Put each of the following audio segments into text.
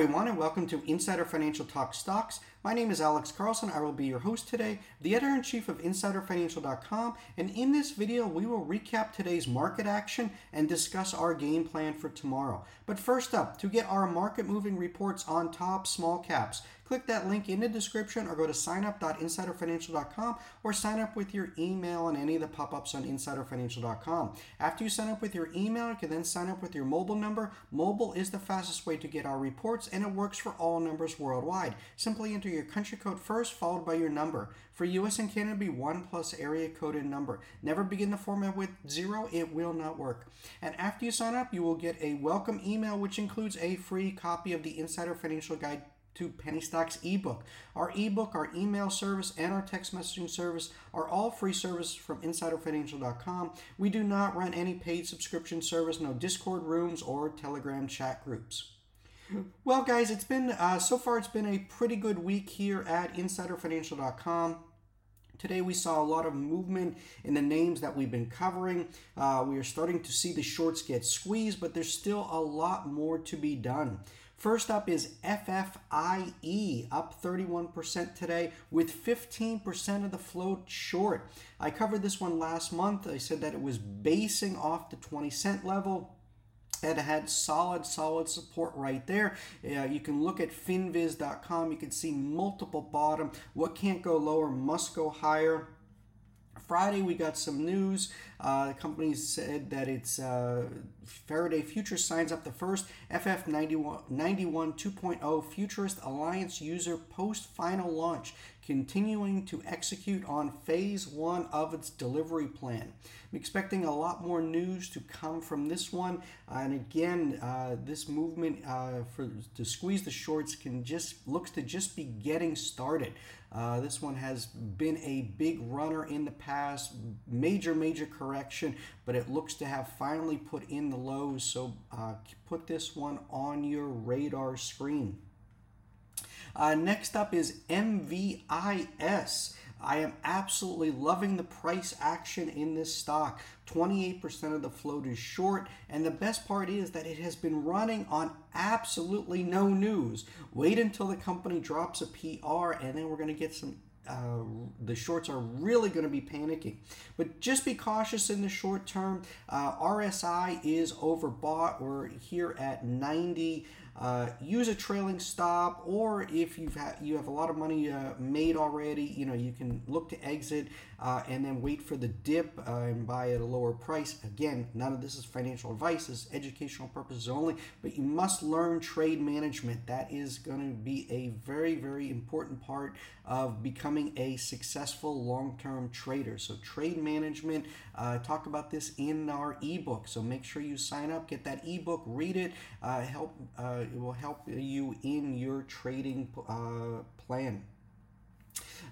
everyone and welcome to Insider Financial Talk Stocks. My name is Alex Carlson. I will be your host today, the editor-in-chief of InsiderFinancial.com, and in this video we will recap today's market action and discuss our game plan for tomorrow. But first up, to get our market moving reports on top small caps, click that link in the description or go to signup.insiderfinancial.com or sign up with your email on any of the pop-ups on insiderfinancial.com. After you sign up with your email, you can then sign up with your mobile number. Mobile is the fastest way to get our reports and it works for all numbers worldwide. Simply enter your country code first followed by your number. For US and Canada, be 1 plus area code and number. Never begin the format with 0, it will not work. And after you sign up, you will get a welcome email which includes a free copy of the Insider Financial Guide to penny stocks ebook. Our ebook, our email service, and our text messaging service are all free services from insiderfinancial.com. We do not run any paid subscription service, no Discord rooms or Telegram chat groups. Well, guys, it's been uh, so far. It's been a pretty good week here at InsiderFinancial.com. Today we saw a lot of movement in the names that we've been covering. Uh, we are starting to see the shorts get squeezed, but there's still a lot more to be done. First up is FFIE, up 31% today with 15% of the float short. I covered this one last month. I said that it was basing off the 20 cent level it had solid, solid support right there. Uh, you can look at finviz.com. You can see multiple bottom. What can't go lower must go higher. Friday, we got some news. Uh, the company said that it's uh, Faraday Future signs up the first FF91 2.0 Futurist Alliance user post final launch, continuing to execute on phase one of its delivery plan. I'm expecting a lot more news to come from this one. And again, uh, this movement uh, for to squeeze the shorts can just looks to just be getting started. Uh, this one has been a big runner in the past, major, major correction, but it looks to have finally put in the lows. So uh, put this one on your radar screen. Uh, next up is MVIS. I am absolutely loving the price action in this stock. 28% of the float is short, and the best part is that it has been running on absolutely no news. Wait until the company drops a PR, and then we're going to get some uh, the shorts are really going to be panicking. But just be cautious in the short term. Uh, RSI is overbought. We're here at 90. Uh, use a trailing stop, or if you've had, you have a lot of money uh, made already, you know you can look to exit uh, and then wait for the dip uh, and buy at a lower price. Again, none of this is financial advice; it's educational purposes only. But you must learn trade management. That is going to be a very very important part of becoming a successful long-term trader. So trade management. Uh, talk about this in our ebook. So make sure you sign up, get that ebook, read it. help it will help you in your trading uh, plan.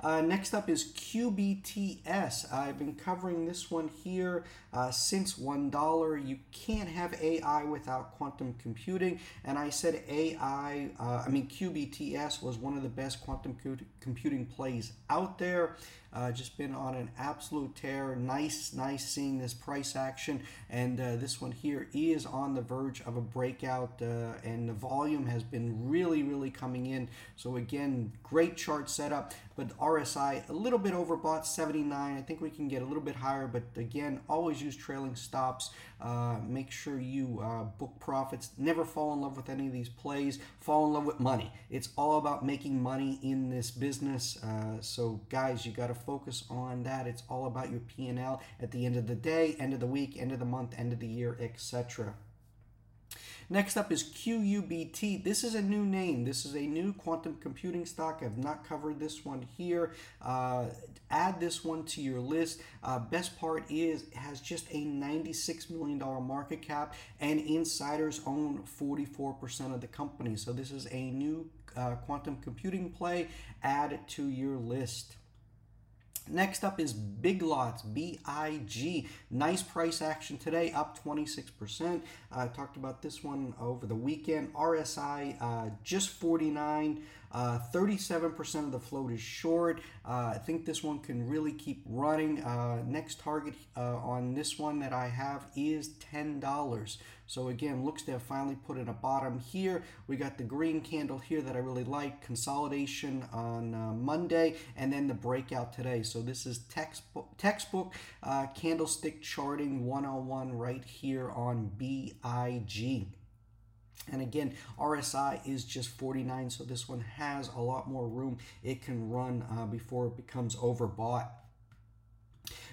Uh, next up is QBTS. I've been covering this one here uh, since $1. You can't have AI without quantum computing. And I said AI, uh, I mean, QBTS was one of the best quantum computing plays out there. Uh, just been on an absolute tear. Nice, nice seeing this price action. And uh, this one here is on the verge of a breakout, uh, and the volume has been really, really coming in. So, again, great chart setup. But RSI a little bit overbought, 79. I think we can get a little bit higher, but again, always use trailing stops. Uh, make sure you uh, book profits. Never fall in love with any of these plays. Fall in love with money. It's all about making money in this business. Uh, so, guys, you got to focus on that. It's all about your P&L at the end of the day, end of the week, end of the month, end of the year, etc. Next up is QUBT. This is a new name. This is a new quantum computing stock. I've not covered this one here. Uh, add this one to your list. Uh, best part is has just a $96 million market cap and insiders own 44% of the company. So this is a new uh, quantum computing play. Add it to your list. Next up is Big Lots, BIG. Nice price action today, up 26%. I talked about this one over the weekend. RSI uh, just 49. Uh, 37% of the float is short. Uh, I think this one can really keep running. Uh, next target uh, on this one that I have is $10. So again, looks to have finally put in a bottom here. We got the green candle here that I really like, consolidation on uh, Monday, and then the breakout today. So this is textbook, textbook uh, candlestick charting 101 right here on BIG. And again, RSI is just 49, so this one has a lot more room it can run uh, before it becomes overbought.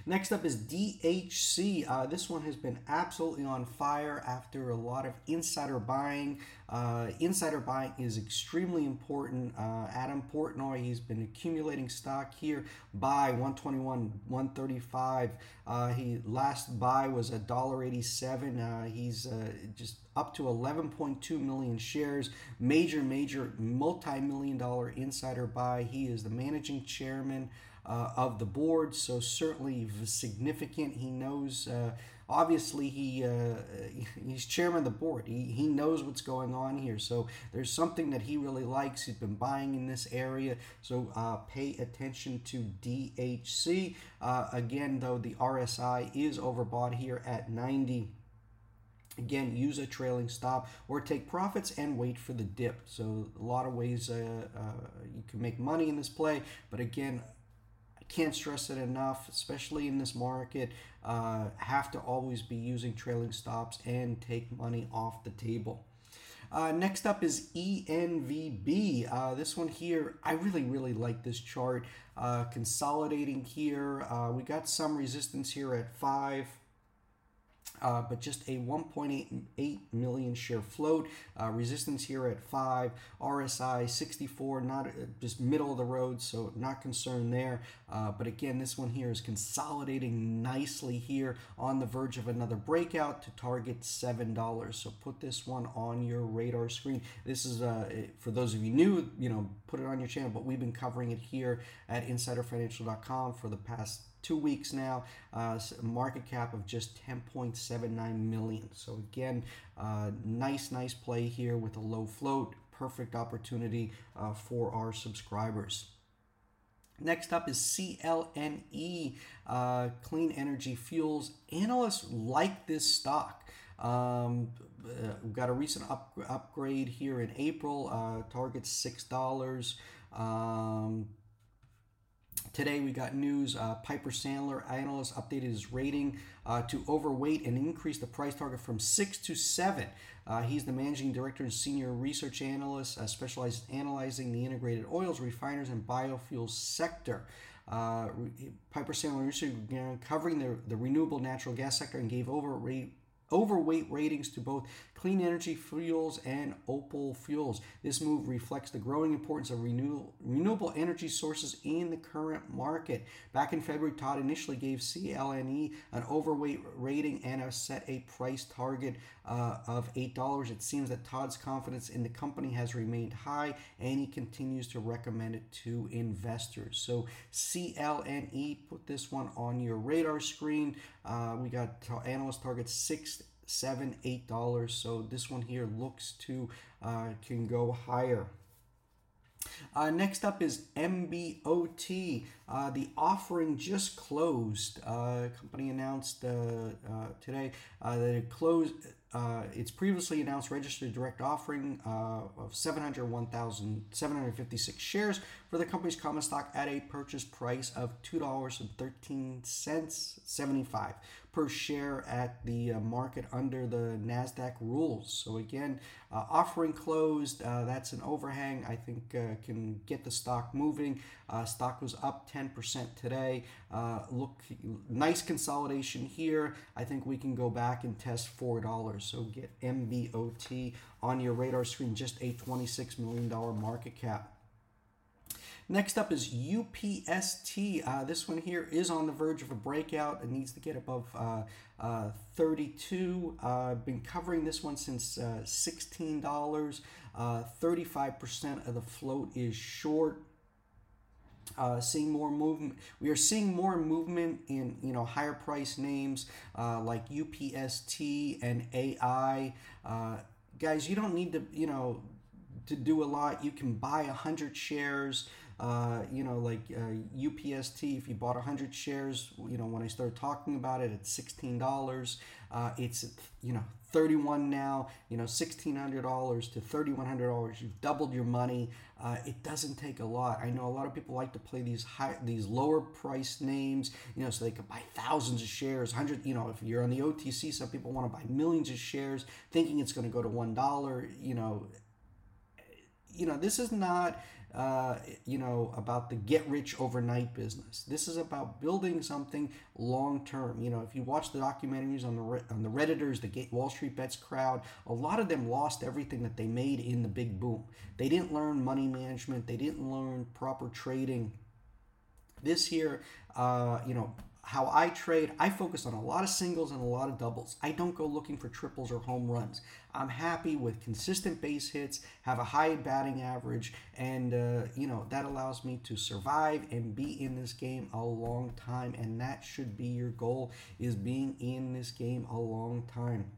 Next up is DHC. Uh, this one has been absolutely on fire after a lot of insider buying. Uh, insider buying is extremely important. Uh, Adam Portnoy, he's been accumulating stock here. Buy 121, 135. Uh, he last buy was a dollar 87. Uh, he's uh, just up to 11.2 million shares. Major, major, multi-million dollar insider buy. He is the managing chairman uh, of the board, so certainly significant. He knows, uh, obviously, he uh, he's chairman of the board. He, he knows what's going on here, so there's something that he really likes. He's been buying in this area, so uh, pay attention to DHC. Uh, again, though, the RSI is overbought here at 90. Again, use a trailing stop or take profits and wait for the dip. So, a lot of ways uh, uh, you can make money in this play, but again, can't stress it enough, especially in this market. Uh, have to always be using trailing stops and take money off the table. Uh, next up is ENVB. Uh, this one here, I really, really like this chart. Uh, consolidating here. Uh, we got some resistance here at 5 uh, but just a 1.88 million share float. Uh, resistance here at 5, RSI 64, not uh, just middle of the road, so not concerned there. Uh, but again, this one here is consolidating nicely here on the verge of another breakout to target $7. So put this one on your radar screen. This is, uh, for those of you new, you know, put it on your channel, but we've been covering it here at insiderfinancial.com for the past two weeks now. Uh, market cap of just 10.79 million. So again, uh, nice, nice play here with a low float. Perfect opportunity uh, for our subscribers. Next up is CLNE, uh, Clean Energy Fuels. Analysts like this stock. Um, uh, we've got a recent up, upgrade here in April, uh, target $6. Um, Today we got news. Uh, Piper Sandler analyst updated his rating uh, to overweight and increased the price target from six to seven. Uh, he's the managing director and senior research analyst, uh, specialized in analyzing the integrated oils, refiners, and biofuels sector. Uh, Piper Sandler Research covering the, the renewable natural gas sector and gave overweight overweight ratings to both clean energy fuels and opal fuels. This move reflects the growing importance of renewable, renewable energy sources in the current market. Back in February, Todd initially gave CLNE an overweight rating and set a price target uh, of $8. It seems that Todd's confidence in the company has remained high and he continues to recommend it to investors. So, CLNE, put this one on your radar screen. Uh, we got analyst target six seven eight dollars so this one here looks to uh, can go higher uh, next up is MBOT. Uh, the offering just closed. Uh, company announced uh, uh, today uh, that it closed. its previously announced registered direct offering of 701,756 shares for the company's common stock at a purchase price of $2.13.75 per share at the uh, market under the NASDAQ rules. So, again, uh, offering closed. Uh, that's an overhang. I think uh, can get the stock moving. Uh, stock was up 10% today. Uh, look, nice consolidation here. I think we can go back and test $4. So, get MBOT on your radar screen, just a $26 million market cap. Next up is UPST. Uh, this one here is on the verge of a breakout. It needs to get above uh, uh, 32. I've uh, been covering this one since $16. 35% uh, of the float is short. Uh, seeing more movement. We are seeing more movement in you know higher price names uh, like UPST and AI. Uh, guys, you don't need to you know to do a lot. You can buy a hundred shares. Uh, you know, like uh, UPST, if you bought 100 shares, you know, when I started talking about it at $16, uh, it's, you know, 31 now, you know, $1,600 to $3,100. You've doubled your money. Uh, it doesn't take a lot. I know a lot of people like to play these high, these lower price names, you know, so they could buy thousands of shares, hundred. You know, if you're on the OTC, some people want to buy millions of shares, thinking it's going to go to one dollar. You know, you know, this is not uh, you know, about the get rich overnight business. This is about building something long term. You know, if you watch the documentaries on the on the redditors, the Wall Street Bets crowd, a lot of them lost everything that they made in the big boom. They didn't learn money management. They didn't learn proper trading. This here, uh, you know, how I trade, I focus on a lot of singles and a lot of doubles. I don't go looking for triples or home runs. I'm happy with consistent base hits, have a high batting average, and uh, you know that allows me to survive and be in this game a long time. And that should be your goal: is being in this game a long time.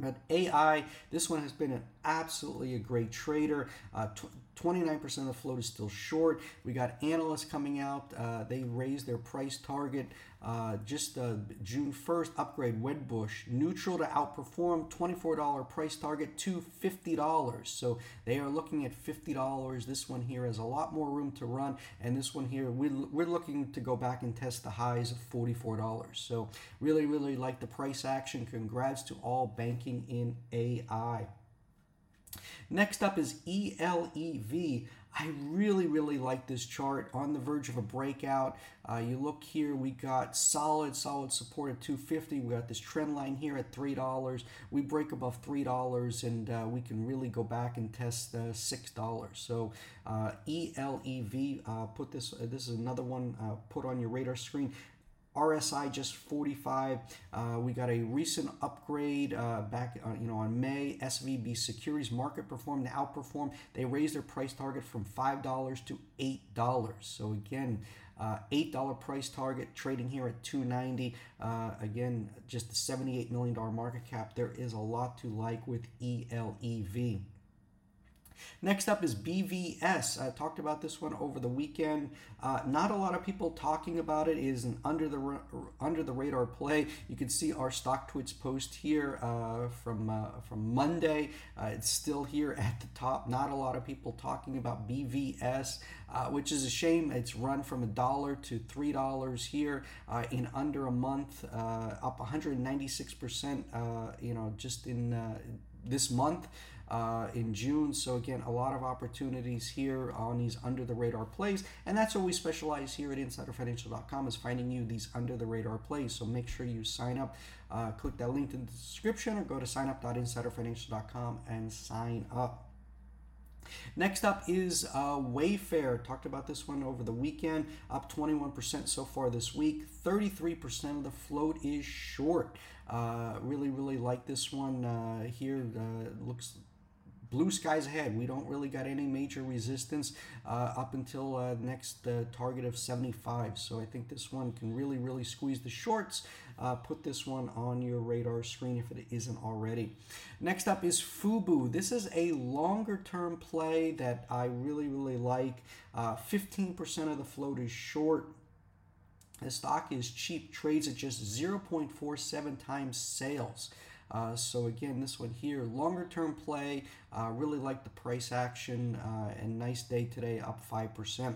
But AI, this one has been an absolutely a great trader. Uh, 29% of the float is still short. We got analysts coming out. Uh, they raised their price target uh, just uh, June 1st. Upgrade Wedbush neutral to outperform. $24 price target to $50. So they are looking at $50. This one here has a lot more room to run, and this one here we're, we're looking to go back and test the highs of $44. So really, really like the price action. Congrats to all banking in AI. Next up is ELEV. I really, really like this chart on the verge of a breakout. Uh, you look here, we got solid, solid support at 250. We got this trend line here at $3. We break above $3 and uh, we can really go back and test uh, $6. So uh, ELEV, uh, put this, uh, this is another one put on your radar screen. RSI just 45. Uh, we got a recent upgrade uh, back, uh, you know, on May. SVB Securities market performed to outperform. They raised their price target from five dollars to eight dollars. So again. Uh, $8 price target trading here at 290 uh, again just the 78 million dollar market cap there is a lot to like with ELEV Next up is BVS. I talked about this one over the weekend. Uh, not a lot of people talking about it. it is an under the under the radar play. You can see our StockTwits post here uh, from uh, from Monday. Uh, it's still here at the top. Not a lot of people talking about BVS, uh, which is a shame. It's run from a dollar to three dollars here uh, in under a month, up 196 percent. You know, just in this month uh, in June. So again, a lot of opportunities here on these under the radar plays, and that's what we specialize here at InsiderFinancial.com is finding you these under the radar plays. So make sure you sign up. Uh, click that link in the description or go to signup.insiderfinancial.com and sign up. Next up is uh, Wayfair. Talked about this one over the weekend, up 21% so far this week. 33% of the float is short. Uh, really, really like this one uh, here. Uh, looks blue skies ahead. We don't really got any major resistance uh, up until uh, next uh, target of 75. So I think this one can really, really squeeze the shorts. Uh, put this one on your radar screen if it isn't already. Next up is Fubo. This is a longer term play that I really, really like. 15% uh, of the float is short. The stock is cheap, trades at just 0.47 times sales. Uh, so again, this one here, longer term play, uh, really like the price action uh, and nice day today, up 5%.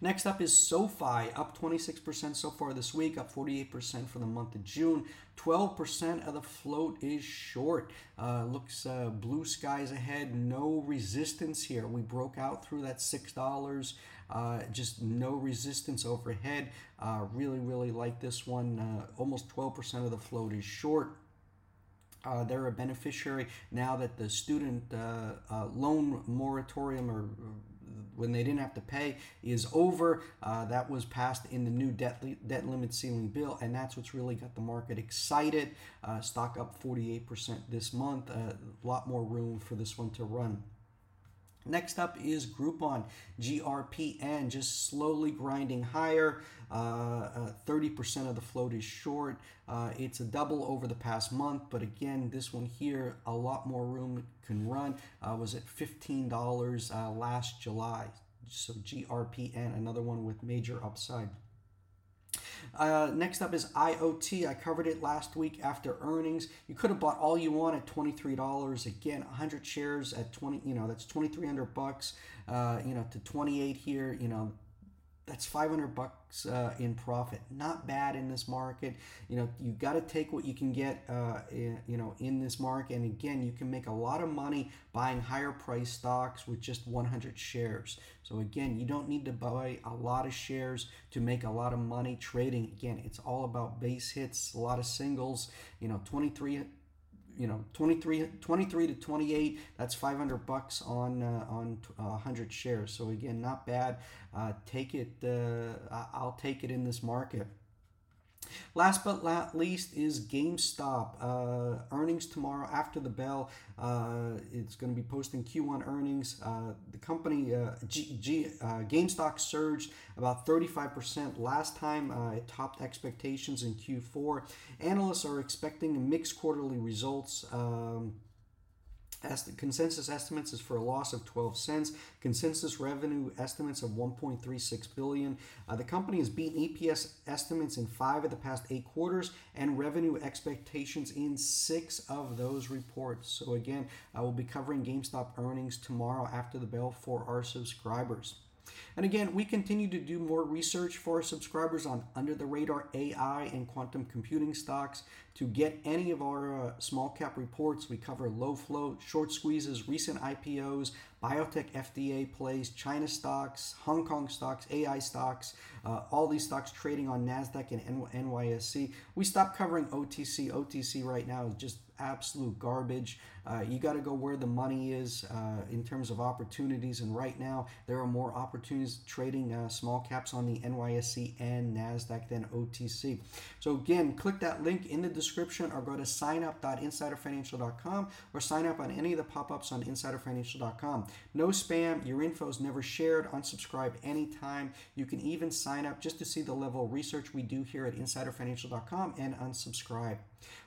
Next up is SoFi, up 26% so far this week, up 48% for the month of June. 12% of the float is short. Uh, looks uh, blue skies ahead, no resistance here. We broke out through that $6. Uh, just no resistance overhead. Uh, really, really like this one. Uh, almost 12% of the float is short. Uh, they're a beneficiary now that the student uh, uh, loan moratorium or when they didn't have to pay is over. Uh, that was passed in the new debt li- debt limit ceiling bill, and that's what's really got the market excited. Uh, stock up 48% this month. A lot more room for this one to run. Next up is Groupon, GRPN, just slowly grinding higher. Uh, uh, 30% of the float is short. Uh, it's a double over the past month, but again, this one here, a lot more room can run. Uh, was at $15 uh, last July. So GRPN, another one with major upside. Uh, next up is IoT. I covered it last week after earnings. You could have bought all you want at $23. Again, 100 shares at 20, you know, that's 2300 bucks. Uh, you know, to 28 here, you know, that's 500 bucks uh, in profit. Not bad in this market. You know you got to take what you can get uh, in, you know in this market. And again you can make a lot of money buying higher price stocks with just 100 shares. So again you don't need to buy a lot of shares to make a lot of money trading. Again it's all about base hits a lot of singles you know 23 you know 23 23 to 28 that's 500 bucks on uh, on uh, 100 shares. So again not bad. Uh, take it uh, I'll take it in this market Last but not least is GameStop. Uh, earnings tomorrow after the bell. Uh, it's going to be posting Q1 earnings. Uh, the company, uh, G, G, uh, GameStop surged about 35% last time. Uh, it topped expectations in Q4. Analysts are expecting mixed quarterly results. Um, consensus estimates is for a loss of 12 cents. Consensus revenue estimates of 1.36 billion. Uh, the company has beaten EPS estimates in five of the past eight quarters and revenue expectations in six of those reports. So again, I will be covering GameStop earnings tomorrow after the bell for our subscribers. And again, we continue to do more research for subscribers on under the radar AI and quantum computing stocks. To get any of our uh, small cap reports, we cover low float, short squeezes, recent IPOs, biotech FDA plays, China stocks, Hong Kong stocks, AI stocks, uh, all these stocks trading on NASDAQ and NYSE. We stopped covering OTC. OTC right now is just absolute garbage. Uh, you got to go where the money is uh, in terms of opportunities. And right now, there are more opportunities trading uh, small caps on the NYSE and NASDAQ than OTC. So, again, click that link in the description or go to signup.insiderfinancial.com or sign up on any of the pop ups on insiderfinancial.com. No spam, your info is never shared, unsubscribe anytime. You can even sign up just to see the level of research we do here at insiderfinancial.com and unsubscribe.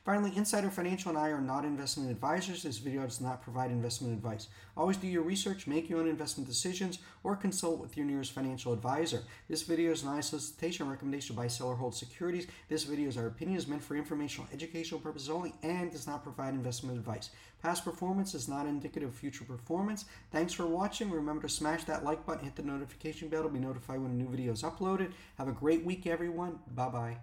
Finally, Insider Financial and I are not investment advisors. This video does not provide investment advice. Always do your research, make your own investment decisions, or consult with your nearest financial advisor. This video is not a solicitation recommendation to buy, sell, hold securities. This video is our opinion is meant for informational, educational purposes only, and does not provide investment advice. Past performance is not indicative of future performance. Thanks for watching. Remember to smash that like button, hit the notification bell to be notified when a new video is uploaded. Have a great week, everyone. Bye bye.